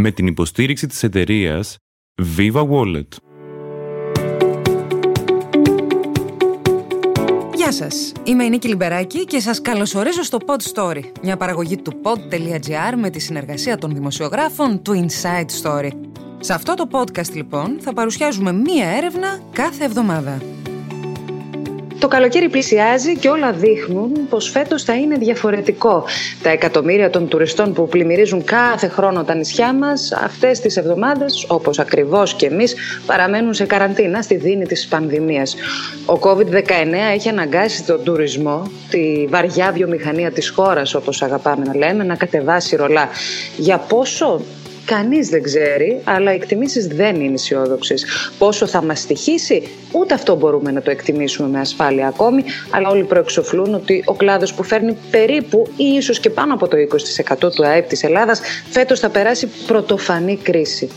με την υποστήριξη της εταιρείας Viva Wallet. Γεια σας, είμαι η Νίκη Λιμπεράκη και σας καλωσορίζω στο Pod Story, μια παραγωγή του pod.gr με τη συνεργασία των δημοσιογράφων του Inside Story. Σε αυτό το podcast λοιπόν θα παρουσιάζουμε μία έρευνα κάθε εβδομάδα. Το καλοκαίρι πλησιάζει και όλα δείχνουν πως φέτος θα είναι διαφορετικό. Τα εκατομμύρια των τουριστών που πλημμυρίζουν κάθε χρόνο τα νησιά μας αυτές τις εβδομάδες, όπως ακριβώς και εμείς, παραμένουν σε καραντίνα στη δίνη της πανδημίας. Ο COVID-19 έχει αναγκάσει τον τουρισμό, τη βαριά βιομηχανία της χώρας όπως αγαπάμε να λέμε, να κατεβάσει ρολά. Για πόσο Κανείς δεν ξέρει, αλλά οι εκτιμήσεις δεν είναι αισιόδοξες. Πόσο θα μας στοιχήσει, ούτε αυτό μπορούμε να το εκτιμήσουμε με ασφάλεια ακόμη, αλλά όλοι προεξοφλούν ότι ο κλάδος που φέρνει περίπου ή ίσως και πάνω από το 20% του ΑΕΠ της Ελλάδας φέτος θα περάσει πρωτοφανή κρίση.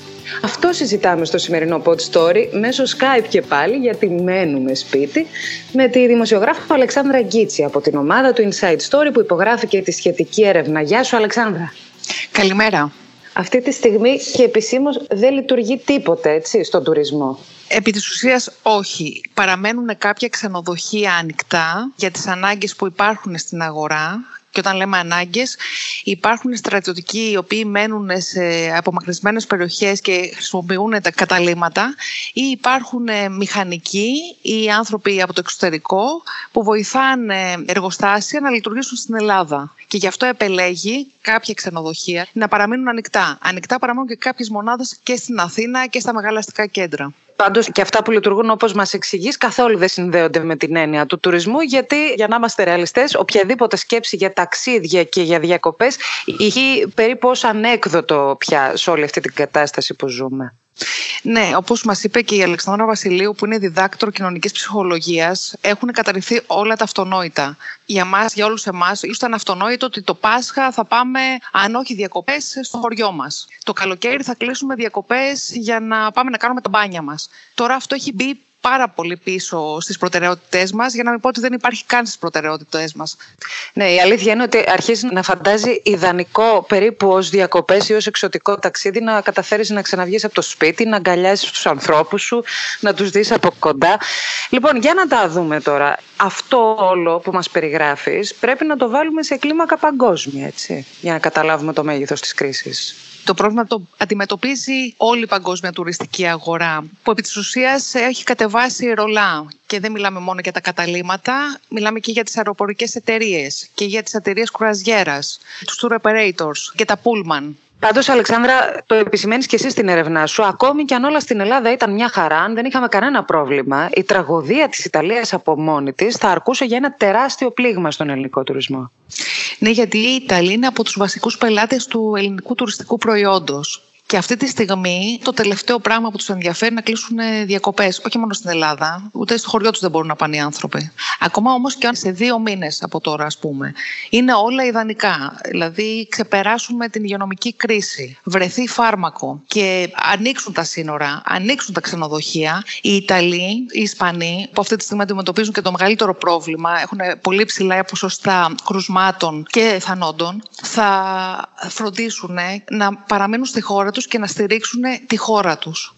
Αυτό συζητάμε στο σημερινό Pod Story μέσω Skype και πάλι γιατί μένουμε σπίτι με τη δημοσιογράφο Αλεξάνδρα Γκίτσι από την ομάδα του Inside Story που υπογράφηκε τη σχετική έρευνα. Γεια σου Αλεξάνδρα. Καλημέρα. Αυτή τη στιγμή και επισήμως δεν λειτουργεί τίποτε έτσι, στον τουρισμό. Επί της ουσίας όχι. Παραμένουν κάποια ξενοδοχεία ανοιχτά για τις ανάγκες που υπάρχουν στην αγορά και όταν λέμε ανάγκες, υπάρχουν στρατιωτικοί οι οποίοι μένουν σε απομακρυσμένες περιοχές και χρησιμοποιούν τα καταλήμματα, ή υπάρχουν ε, μηχανικοί ή άνθρωποι από το εξωτερικό που βοηθάνε εργοστάσια να λειτουργήσουν στην Ελλάδα. Και γι' αυτό επελέγει κάποια ξενοδοχεία να παραμείνουν ανοιχτά. Ανοιχτά παραμένουν και κάποιες μονάδες και στην Αθήνα και στα μεγάλα αστικά κέντρα. Πάντως και αυτά που λειτουργούν όπως μας εξηγείς καθόλου δεν συνδέονται με την έννοια του τουρισμού γιατί για να είμαστε ρεαλιστές οποιαδήποτε σκέψη για ταξίδια και για διακοπές έχει περίπου ως ανέκδοτο πια σε όλη αυτή την κατάσταση που ζούμε. Ναι, όπως μας είπε και η Αλεξάνδρα Βασιλείου, που είναι διδάκτρο κοινωνικής ψυχολογίας, έχουν καταρριφθεί όλα τα αυτονόητα. Για μας, για όλους εμάς, ήταν αυτονόητο ότι το Πάσχα θα πάμε, αν όχι διακοπές, στο χωριό μας. Το καλοκαίρι θα κλείσουμε διακοπές για να πάμε να κάνουμε τα μπάνια μας. Τώρα αυτό έχει μπει πάρα πολύ πίσω στις προτεραιότητές μας, για να μην πω ότι δεν υπάρχει καν στις προτεραιότητές μας. Ναι, η αλήθεια είναι ότι αρχίζει να φαντάζει ιδανικό περίπου ως διακοπές ή ως εξωτικό ταξίδι να καταφέρεις να ξαναβγείς από το σπίτι, να αγκαλιάσεις τους ανθρώπους σου, να τους δεις από κοντά. Λοιπόν, για να τα δούμε τώρα. Αυτό όλο που μας περιγράφεις πρέπει να το βάλουμε σε κλίμακα παγκόσμια, έτσι, για να καταλάβουμε το μέγεθος της κρίσης. Το πρόβλημα το αντιμετωπίζει όλη η παγκόσμια τουριστική αγορά, που επί της ουσίας έχει κατεβάσει ρολά. Και δεν μιλάμε μόνο για τα καταλήματα, μιλάμε και για τις αεροπορικές εταιρείες και για τις εταιρείες κουραζιέρας, τους tour operators και τα pullman. Πάντως, Αλεξάνδρα, το επισημαίνεις και εσύ στην έρευνά σου. Ακόμη και αν όλα στην Ελλάδα ήταν μια χαρά, αν δεν είχαμε κανένα πρόβλημα, η τραγωδία της Ιταλίας από μόνη της θα αρκούσε για ένα τεράστιο πλήγμα στον ελληνικό τουρισμό. Ναι, γιατί η Ιταλία είναι από τους βασικούς πελάτες του ελληνικού τουριστικού προϊόντος. Και αυτή τη στιγμή το τελευταίο πράγμα που τους ενδιαφέρει να κλείσουν διακοπές, όχι μόνο στην Ελλάδα, ούτε στο χωριό τους δεν μπορούν να πάνε οι άνθρωποι. Ακόμα όμως και αν σε δύο μήνες από τώρα, ας πούμε, είναι όλα ιδανικά. Δηλαδή, ξεπεράσουμε την υγειονομική κρίση, βρεθεί φάρμακο και ανοίξουν τα σύνορα, ανοίξουν τα ξενοδοχεία, οι Ιταλοί, οι Ισπανοί, που αυτή τη στιγμή αντιμετωπίζουν και το μεγαλύτερο πρόβλημα, έχουν πολύ ψηλά ποσοστά κρουσμάτων και θανόντων, θα φροντίσουν να παραμείνουν στη χώρα τους και να στηρίξουν τη χώρα τους.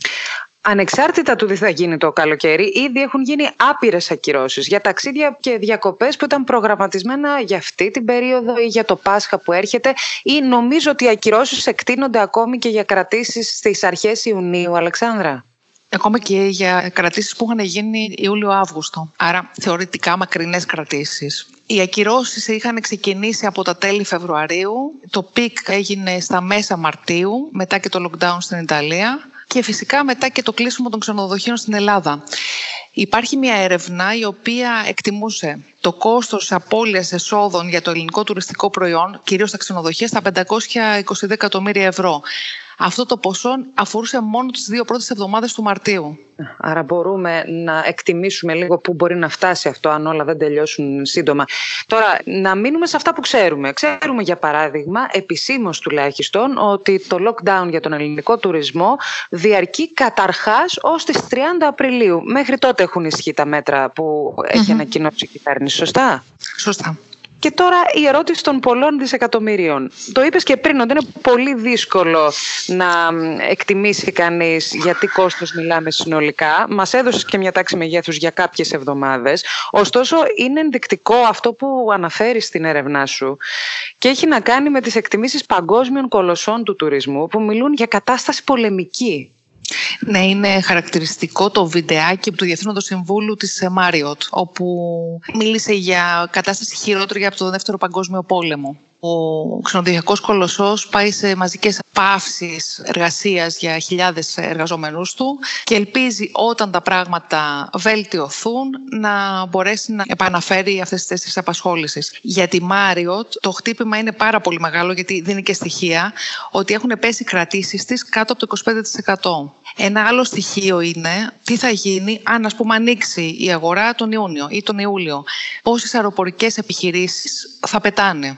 Ανεξάρτητα του τι θα γίνει το καλοκαίρι, ήδη έχουν γίνει άπειρες ακυρώσεις για ταξίδια και διακοπές που ήταν προγραμματισμένα για αυτή την περίοδο ή για το Πάσχα που έρχεται. Ή νομίζω ότι οι ακυρώσεις εκτείνονται ακόμη και για κρατήσεις στις αρχές Ιουνίου, Αλεξάνδρα. Ακόμα και για κρατήσεις που είχαν γίνει Ιούλιο-Αύγουστο. Άρα θεωρητικά μακρινές κρατήσεις. Οι ακυρώσεις είχαν ξεκινήσει από τα τέλη Φεβρουαρίου. Το peak έγινε στα μέσα Μαρτίου, μετά και το lockdown στην Ιταλία και φυσικά μετά και το κλείσιμο των ξενοδοχείων στην Ελλάδα. Υπάρχει μια έρευνα η οποία εκτιμούσε το κόστος απώλειας εσόδων για το ελληνικό τουριστικό προϊόν, κυρίως στα ξενοδοχεία, στα 522 εκατομμύρια ευρώ. Αυτό το ποσό αφορούσε μόνο τις δύο πρώτες εβδομάδες του Μαρτίου. Άρα μπορούμε να εκτιμήσουμε λίγο πού μπορεί να φτάσει αυτό αν όλα δεν τελειώσουν σύντομα. Τώρα, να μείνουμε σε αυτά που ξέρουμε. Ξέρουμε για παράδειγμα, επισήμως τουλάχιστον, ότι το lockdown για τον ελληνικό τουρισμό διαρκεί καταρχάς ως τις 30 Απριλίου. Μέχρι τότε έχουν ισχύει τα μέτρα που έχει ανακοινώσει η κυβέρνηση, σωστά; Σωστά. Και τώρα η ερώτηση των πολλών δισεκατομμυρίων. Το είπες και πριν ότι είναι πολύ δύσκολο να εκτιμήσει κανείς γιατί κόστος μιλάμε συνολικά. Μας έδωσες και μια τάξη μεγέθους για κάποιες εβδομάδες. Ωστόσο, είναι ενδεικτικό αυτό που αναφέρεις στην έρευνά σου και έχει να κάνει με τις εκτιμήσεις παγκόσμιων κολοσσών του τουρισμού που μιλούν για κατάσταση πολεμική. Ναι, είναι χαρακτηριστικό το βιντεάκι του Διεθνού Συμβούλου της Μάριοτ, όπου μίλησε για κατάσταση χειρότερη από το Δεύτερο Παγκόσμιο Πόλεμο ο ξενοδοχειακός κολοσσός πάει σε μαζικές παύσεις εργασίας για χιλιάδες εργαζόμενους του και ελπίζει όταν τα πράγματα βελτιωθούν να μπορέσει να επαναφέρει αυτές τις θέσεις απασχόλησης. Για τη Μάριοτ το χτύπημα είναι πάρα πολύ μεγάλο γιατί δίνει και στοιχεία ότι έχουν πέσει κρατήσεις της κάτω από το 25%. Ένα άλλο στοιχείο είναι τι θα γίνει αν ας πούμε ανοίξει η αγορά τον Ιούνιο ή τον Ιούλιο. Πόσες αεροπορικές επιχειρήσεις θα πετάνε.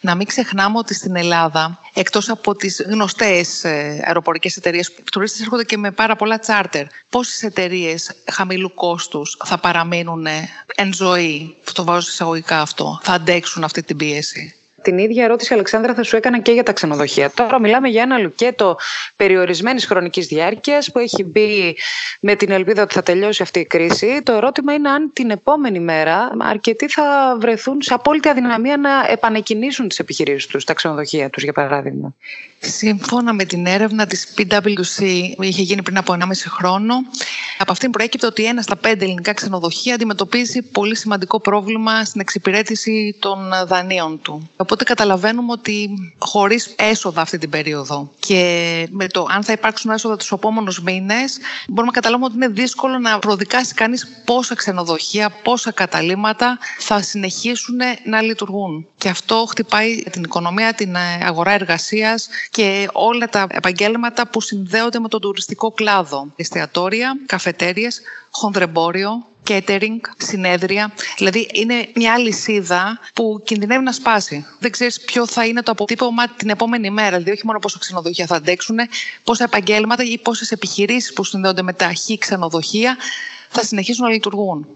Να μην ξεχνάμε ότι στην Ελλάδα, εκτός από τις γνωστές ε, αεροπορικές εταιρείες, οι τουρίστες έρχονται και με πάρα πολλά τσάρτερ. Πόσες εταιρείες χαμηλού κόστους θα παραμείνουν εν ζωή, το βάζω εισαγωγικά αυτό, θα αντέξουν αυτή την πίεση; Την ίδια ερώτηση, Αλεξάνδρα, θα σου έκανα και για τα ξενοδοχεία. Τώρα μιλάμε για ένα λουκέτο περιορισμένης χρονικής διάρκειας που έχει μπει με την ελπίδα ότι θα τελειώσει αυτή η κρίση. Το ερώτημα είναι αν την επόμενη μέρα αρκετοί θα βρεθούν σε απόλυτη αδυναμία να επανεκκινήσουν τις επιχειρήσεις τους, τα ξενοδοχεία τους, για παράδειγμα. Σύμφωνα με την έρευνα της PwC που είχε γίνει πριν από 1,5 χρόνο, από αυτήν προέκυπτε ότι ένα στα πέντε ελληνικά ξενοδοχεία αντιμετωπίζει πολύ σημαντικό πρόβλημα στην εξυπηρέτηση των δανείων του. Οπότε καταλαβαίνουμε ότι χωρίς έσοδα αυτή την περίοδο και με το αν θα υπάρξουν έσοδα τους επόμενους μήνες, μπορούμε να καταλάβουμε ότι είναι δύσκολο να προδικάσει κανείς πόσα ξενοδοχεία, πόσα καταλήμματα θα συνεχίσουν να λειτουργούν. Και αυτό χτυπάει την οικονομία, την αγορά εργασίας και όλα τα επαγγέλματα που συνδέονται με τον τουριστικό κλάδο. Εστιατόρια, καφετέριες, χονδρεμπόριο, catering, συνέδρια. Δηλαδή είναι μια λυσίδα που κινδυνεύει να σπάσει. Δεν ξέρεις ποιο θα είναι το αποτύπωμα την επόμενη μέρα. Δηλαδή, όχι μόνο πόσα ξενοδοχεία θα αντέξουν, πόσα επαγγέλματα ή πόσες επιχειρήσεις που συνδέονται με τα χ ξενοδοχεία θα συνεχίσουν να λειτουργούν.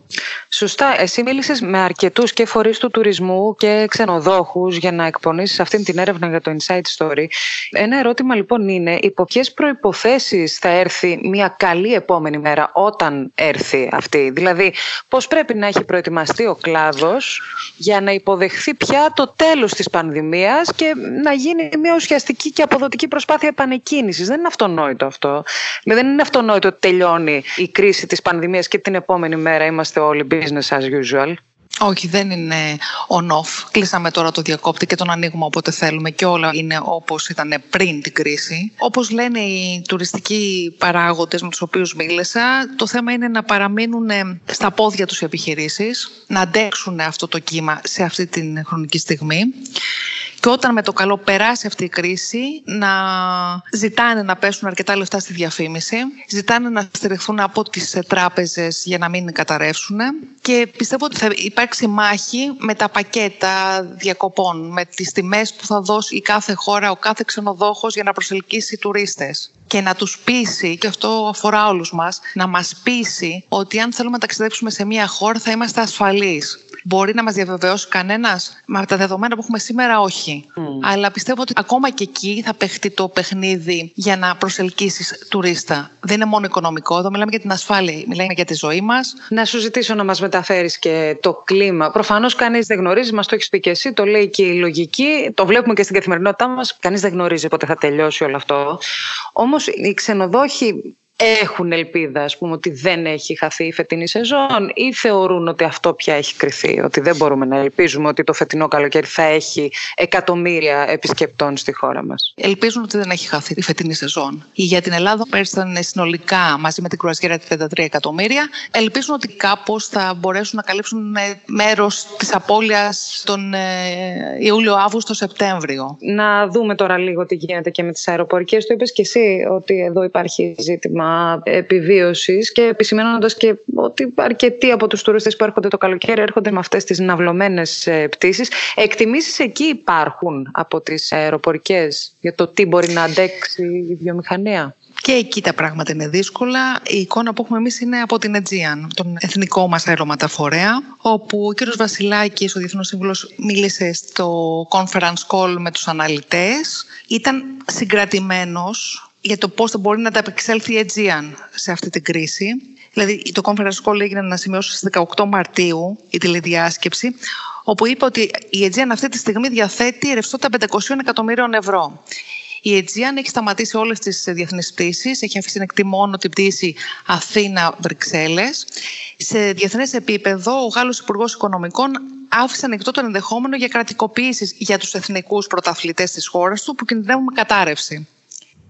Σωστά. Εσύ μίλησες με αρκετούς και φορείς του τουρισμού και ξενοδόχους για να εκπονήσεις αυτή την έρευνα για το Insight Story. Ένα ερώτημα λοιπόν είναι υπό ποιες προποθέσει θα έρθει μια καλή επόμενη μέρα όταν έρθει αυτή; Δηλαδή, πώς πρέπει να έχει προετοιμαστεί ο κλάδος για να υποδεχθεί πια το τέλος της πανδημίας και να γίνει μια ουσιαστική και αποδοτική προσπάθεια επανεκκίνησης; Δεν είναι αυτονόητο αυτό. Δηλαδή, δεν είναι αυτονόητο ότι τελειώνει η κρίση της πανδημίας και την επόμενη μέρα είμαστε όλοι business as usual. Όχι, δεν είναι on-off. Κλείσαμε τώρα το διακόπτη και τον ανοίγουμε όποτε θέλουμε και όλα είναι όπως ήταν πριν την κρίση. Όπως λένε οι τουριστικοί παράγοντες με τους οποίους μίλησα, το θέμα είναι να παραμείνουν στα πόδια τους οι επιχειρήσεις, να αντέξουν αυτό το κύμα σε αυτή την χρονική στιγμή και όταν με το καλό περάσει αυτή η κρίση να ζητάνε να πέσουν αρκετά λεφτά στη διαφήμιση, ζητάνε να στηριχθούν από τις τράπεζες για να μην καταρρεύσουν και πιστεύω ότι θα υπάρξει μάχη με τα πακέτα διακοπών, με τις τιμές που θα δώσει η κάθε χώρα, ο κάθε ξενοδόχος για να προσελκύσει τουρίστες και να τους πείσει, και αυτό αφορά όλους μας, να μας πείσει ότι αν θέλουμε να ταξιδέψουμε σε μια χώρα θα είμαστε ασφαλείς. Μπορεί να μας διαβεβαιώσει κανένας, με τα δεδομένα που έχουμε σήμερα όχι. Mm. Αλλά πιστεύω ότι ακόμα και εκεί θα παιχτεί το παιχνίδι για να προσελκύσεις τουρίστα. Δεν είναι μόνο οικονομικό, εδώ μιλάμε για την ασφάλεια, μιλάμε για τη ζωή μας. Να σου ζητήσω να μας μεταφέρεις και το κλίμα. Προφανώς κανείς δεν γνωρίζει, μας το έχεις πει και εσύ, το λέει και η λογική, το βλέπουμε και στην καθημερινότητά μας, κανείς δεν γνωρίζει πότε θα τελειώσει όλο αυτό. Όμως οι ξενοδόχοι έχουν ελπίδα ας πούμε, ότι δεν έχει χαθεί η φετινή σεζόν ή θεωρούν ότι αυτό πια έχει κρυθεί, ότι δεν μπορούμε να ελπίζουμε ότι το φετινό καλοκαίρι θα έχει εκατομμύρια επισκεπτών στη χώρα μας. Ελπίζουν ότι δεν έχει χαθεί η φετινή σεζόν. Για την Ελλάδα πέρσι ήταν συνολικά μαζί με την κρουαζιέρα 33 εκατομμύρια. Ελπίζουν ότι κάπως θα μπορέσουν να καλύψουν ε, μέρος της απώλειας τον ε, Ιούλιο, Αύγουστο, Σεπτέμβριο. Να δούμε τώρα λίγο τι γίνεται και με τις αεροπορικές. Το είπες και εσύ ότι εδώ υπάρχει ζήτημα θέμα επιβίωσης και επισημένοντας και ότι αρκετοί από τους τουρίστες που έρχονται το καλοκαίρι έρχονται με αυτές τις ναυλωμένες ε, πτήσεις. Εκτιμήσεις εκεί υπάρχουν από τις αεροπορικές για το τι μπορεί να αντέξει η βιομηχανία; Και εκεί τα πράγματα είναι δύσκολα. Η εικόνα που έχουμε εμείς είναι από την Aegean, τον εθνικό μας αερομεταφορέα, όπου ο κύριος Βασιλάκης, ο Διεθνός Σύμβουλος, μίλησε στο conference call με τους αναλυτές. Ήταν συγκρατημένος για το πώς θα μπορεί να ανταπεξέλθει η Aegean σε αυτή την κρίση. Δηλαδή, το conference call έγινε να σημειώσει στις 18 Μαρτίου η τηλεδιάσκεψη, όπου είπε ότι η Aegean αυτή τη στιγμή διαθέτει ρευστότητα 500 εκατομμύριων ευρώ. Η Aegean έχει σταματήσει όλες τις διεθνείς πτήσεις, έχει αφήσει εκτή μόνο την πτήση Αθήνα-Βρυξέλλες. Σε διεθνές επίπεδο, ο Γάλλος Υπουργός Οικονομικών άφησε ανοιχτό τον ενδεχόμενο για κρατικοποίησης για τους εθνικούς πρωταθλητές της χώρας του που κινδυνεύουν με κατάρρευση.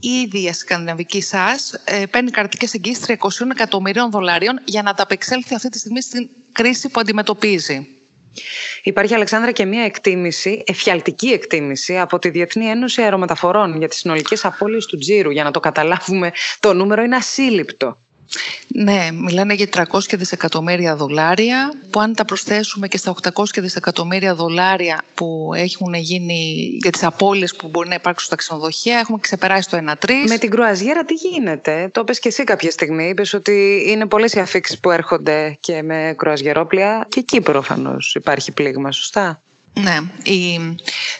Ήδη η σκανδιναβική ΣΑΣ ε, παίρνει κρατικές εγγύσεις 300 εκατομμυρίων δολαρίων για να ανταπεξέλθει αυτή τη στιγμή στην κρίση που αντιμετωπίζει. Υπάρχει, Αλεξάνδρα, και μια εκτίμηση, εφιαλτική εκτίμηση από τη Διεθνή Ένωση Αερομεταφορών για τις συνολικές απώλειες του τζίρου. Για να το καταλάβουμε, το νούμερο είναι ασύλληπτο. Ναι, μιλάνε για 300 δισεκατομμύρια δολάρια που αν τα προσθέσουμε και στα 800 δισεκατομμύρια δολάρια που έχουν γίνει για τις απώλειες που μπορεί να υπάρξουν στα ξενοδοχεία έχουμε ξεπεράσει το 1-3. Με την κρουαζιέρα τι γίνεται, το είπες και εσύ κάποια στιγμή, είπες ότι είναι πολλές οι αφήξεις που έρχονται και με κρουαζιερόπλια και εκεί προφανώς υπάρχει πλήγμα, σωστά; Ναι, η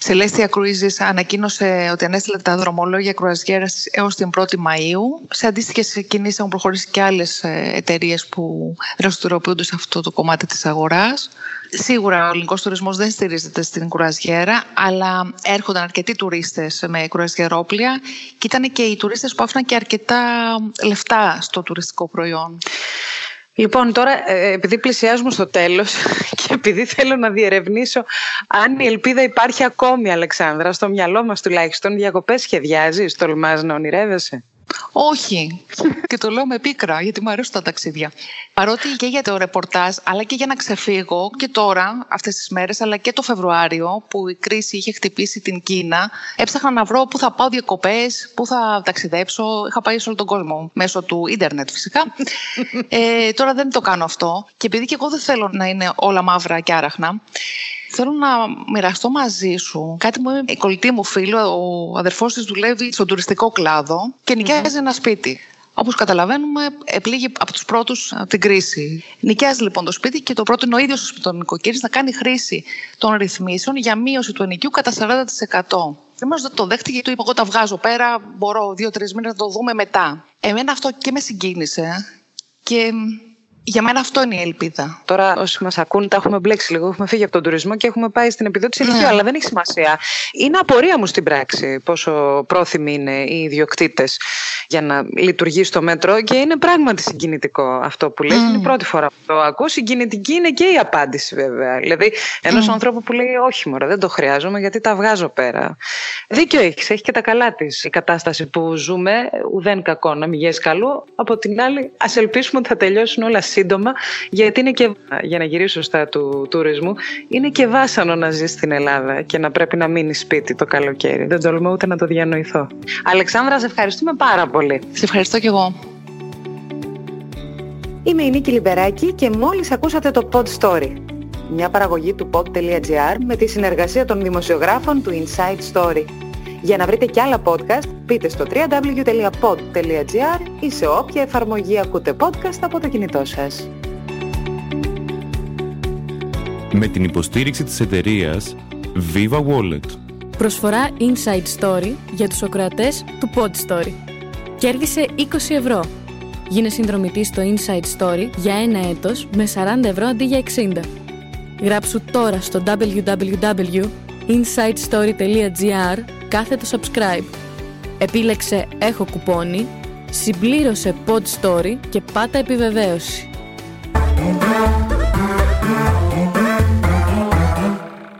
Celestia Cruises ανακοίνωσε ότι ανέστειλε τα δρομολόγια κρουαζιέρας έως την 1η Μαου. Σε αντίστοιχες κινήσεις έχουν προχωρήσει και άλλες εταιρείες που δραστηριοποιούνται σε αυτό το κομμάτι της αγοράς. Σίγουρα ο ελληνικός τουρισμός δεν στηρίζεται στην κουραζιέρα, αλλά έρχονταν αρκετοί τουρίστες με κουραζιερόπλια και ήταν και οι τουρίστες που άφηναν και αρκετά λεφτά στο τουριστικό προϊόν. Λοιπόν, τώρα ε, επειδή πλησιάζουμε στο τέλος και επειδή θέλω να διερευνήσω αν η ελπίδα υπάρχει ακόμη, Αλεξάνδρα, στο μυαλό μας τουλάχιστον, διακοπές σχεδιάζεις, τολμάς να ονειρεύεσαι; Όχι. και το λέω με πίκρα, γιατί μου αρέσουν τα ταξίδια. Παρότι και για το ρεπορτάζ, αλλά και για να ξεφύγω και τώρα, αυτές τις μέρες, αλλά και το Φεβρουάριο, που η κρίση είχε χτυπήσει την Κίνα, έψαχνα να βρω πού θα πάω διακοπές, πού θα ταξιδέψω. Είχα πάει σε όλο τον κόσμο, μέσω του ίντερνετ φυσικά. ε, τώρα δεν το κάνω αυτό. Και επειδή και εγώ δεν θέλω να είναι όλα μαύρα και άραχνα, Θέλω να μοιραστώ μαζί σου κάτι που η κολλητή μου φίλο, ο αδερφός της δουλεύει στον τουριστικό κλάδο και νοικιάζει ένα σπίτι. Όπως καταλαβαίνουμε, επλήγει από τους πρώτους από την κρίση. Νοικιάζει λοιπόν το σπίτι και το πρώτο είναι ο ίδιος ο νοικοκύρη να κάνει χρήση των ρυθμίσεων για μείωση του ενοικίου κατά 40%. Δεν δεν το δέχτηκε γιατί του είπα: Εγώ τα βγάζω πέρα. Μπορώ δύο-τρει μήνες να το δούμε μετά. Εμένα αυτό και με συγκίνησε. Και για μένα αυτό είναι η ελπίδα. Τώρα, όσοι μας ακούν, τα έχουμε μπλέξει λίγο. Έχουμε φύγει από τον τουρισμό και έχουμε πάει στην επιδότηση ναι. αλλά δεν έχει σημασία. Είναι απορία μου στην πράξη πόσο πρόθυμοι είναι οι ιδιοκτήτες για να λειτουργήσει το μέτρο και είναι πράγματι συγκινητικό αυτό που λες. Είναι η πρώτη φορά που το ακούω. Συγκινητική είναι και η απάντηση βέβαια. Δηλαδή ενός mm. ανθρώπου που λέει όχι μωρέ δεν το χρειάζομαι γιατί τα βγάζω πέρα. Δίκιο έχεις, έχει και τα καλά της η κατάσταση που ζούμε. Ουδέν κακό να μην καλού. Από την άλλη ας ελπίσουμε ότι θα τελειώσουν όλα σύντομα γιατί είναι και για να γυρίσω στα του τουρισμού είναι και βάσανο να ζεις στην Ελλάδα και να πρέπει να μείνεις σπίτι το καλοκαίρι. Δεν τολμώ ούτε να το διανοηθώ. Αλεξάνδρα, σε ευχαριστούμε πάρα πολύ πολύ. Σε ευχαριστώ κι εγώ. Είμαι η Νίκη Λιμπεράκη και μόλις ακούσατε το Pod Story. Μια παραγωγή του pod.gr με τη συνεργασία των δημοσιογράφων του Inside Story. Για να βρείτε κι άλλα podcast, μπείτε στο www.pod.gr ή σε όποια εφαρμογή ακούτε podcast από το κινητό σας. Με την υποστήριξη της εταιρείας Viva Wallet. Προσφορά Inside Story για τους οκρατές του Pod Story. Κέρδισε 20 ευρώ. Γίνε συνδρομητής στο Inside Story για ένα έτος με 40 ευρώ αντί για 60. Γράψου τώρα στο www.insidestory.gr κάθετο subscribe. Επίλεξε «Έχω κουπόνι», συμπλήρωσε Pod Story και πάτα επιβεβαίωση.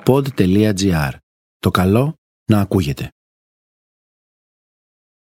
Pod.gr. Το καλό να ακούγεται.